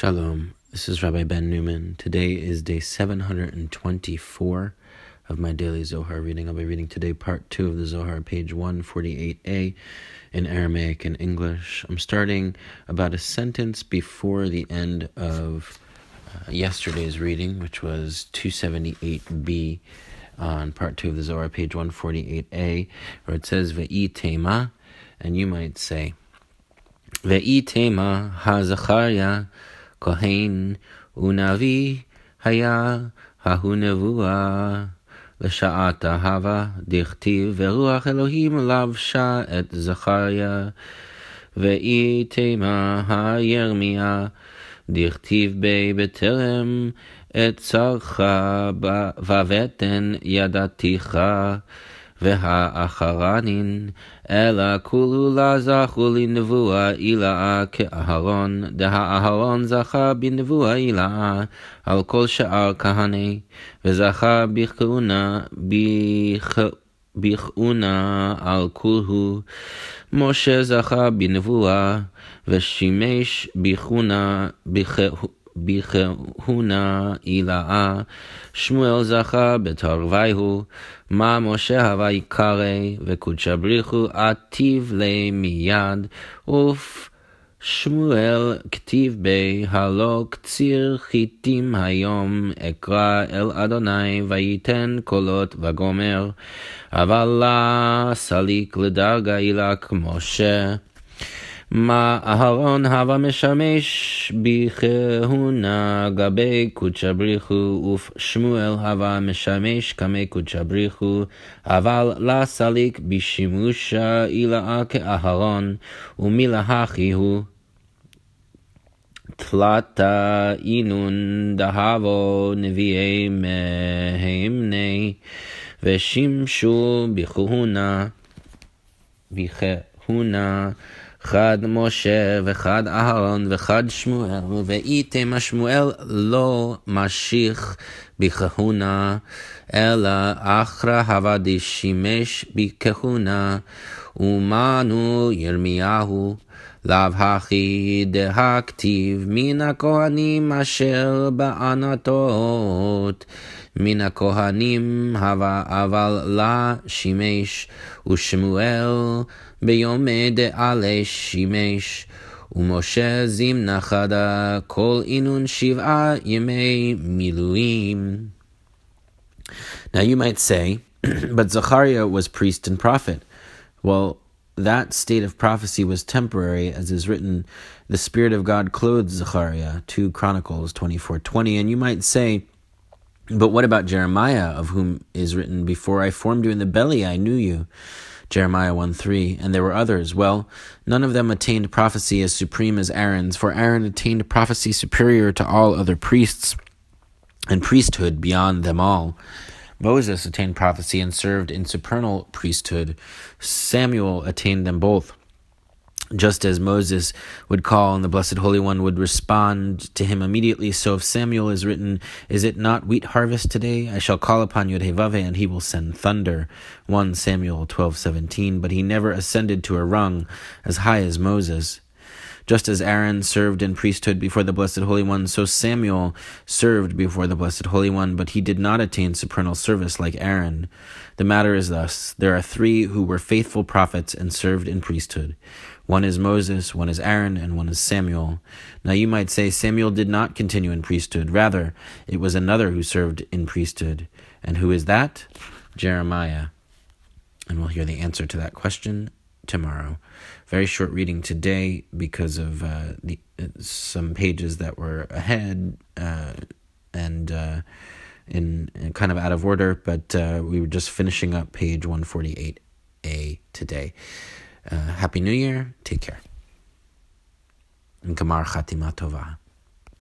Shalom, this is Rabbi Ben Newman. Today is day 724 of my daily Zohar reading. I'll be reading today part 2 of the Zohar, page 148a in Aramaic and English. I'm starting about a sentence before the end of uh, yesterday's reading, which was 278b on part 2 of the Zohar, page 148a, where it says Ve'i Tema, and you might say, Ve'i Tema ha כהן ונביא היה ההוא נבואה לשעת אהבה, דכתיב ורוח אלוהים לבשה את זכריה, ואי תימה הירמיה, דכתיב בי בטרם את צרך בבטן ידעתיך. והאחרנין, אלא כולו לה זכו לנבואה אילאה כאהרון, דהאהרון זכה בנבואה אילאה על כל שאר כהני, וזכה בכהונה, בכהונה על כולהו. משה זכה בנבואה, ושימש בכהונה, בכהונה אילאה, שמואל זכה בתרוויהו, מה משה הווה יקרא, וקודשא בריחו עטיב לי מיד, וף שמואל כתיב בי, הלא קציר חיטים היום, אקרא אל אדוני, ויתן קולות וגומר, אבל לה סליק לדרגה אילה כמשה. מה אהרון הווה משמש בכהונה גבי קודשא בריחו, ושמואל הווה משמש כמי קודשא בריחו, אבל לה סליק בשימושה אילאה כאהרון, ומילהכי הוא. תלתה אינון דהבו נביאי מהמני, ושימשו בכהונה, בכהונה. חד משה וחד אהרון וחד שמואל, ואיתם השמואל לא משיך בכהונה, אלא אחרא עבדי שימש בכהונה, ומנו ירמיהו. לאו הכי דהכתיב מן הכהנים אשר בענתות. מן הכהנים הווה אבל לה שימש, ושמואל ביומי דעלה שימש. ומשה זימנה חדה כל אינון שבעה ימי מילואים. Now you might say, but Zechariah was priest and prophet. Well, that state of prophecy was temporary, as is written, the Spirit of God clothed Zechariah, 2 Chronicles 24.20. And you might say, but what about Jeremiah, of whom is written, Before I formed you in the belly, I knew you? Jeremiah 1 3. And there were others. Well, none of them attained prophecy as supreme as Aaron's, for Aaron attained prophecy superior to all other priests and priesthood beyond them all. Moses attained prophecy and served in supernal priesthood. Samuel attained them both just as Moses would call and the Blessed Holy One would respond to him immediately. So if Samuel is written, Is it not wheat harvest today? I shall call upon Yodhevave and he will send thunder. 1 Samuel 12:17. But he never ascended to a rung as high as Moses. Just as Aaron served in priesthood before the Blessed Holy One, so Samuel served before the Blessed Holy One, but he did not attain supernal service like Aaron. The matter is thus there are three who were faithful prophets and served in priesthood. One is Moses, one is Aaron, and one is Samuel. Now you might say Samuel did not continue in priesthood. Rather, it was another who served in priesthood. And who is that? Jeremiah. And we'll hear the answer to that question tomorrow. Very short reading today because of uh, the uh, some pages that were ahead uh, and uh, in, in, kind of out of order, but uh, we were just finishing up page 148a today. Happy New Year. Take care. Gamar Chatima Tova.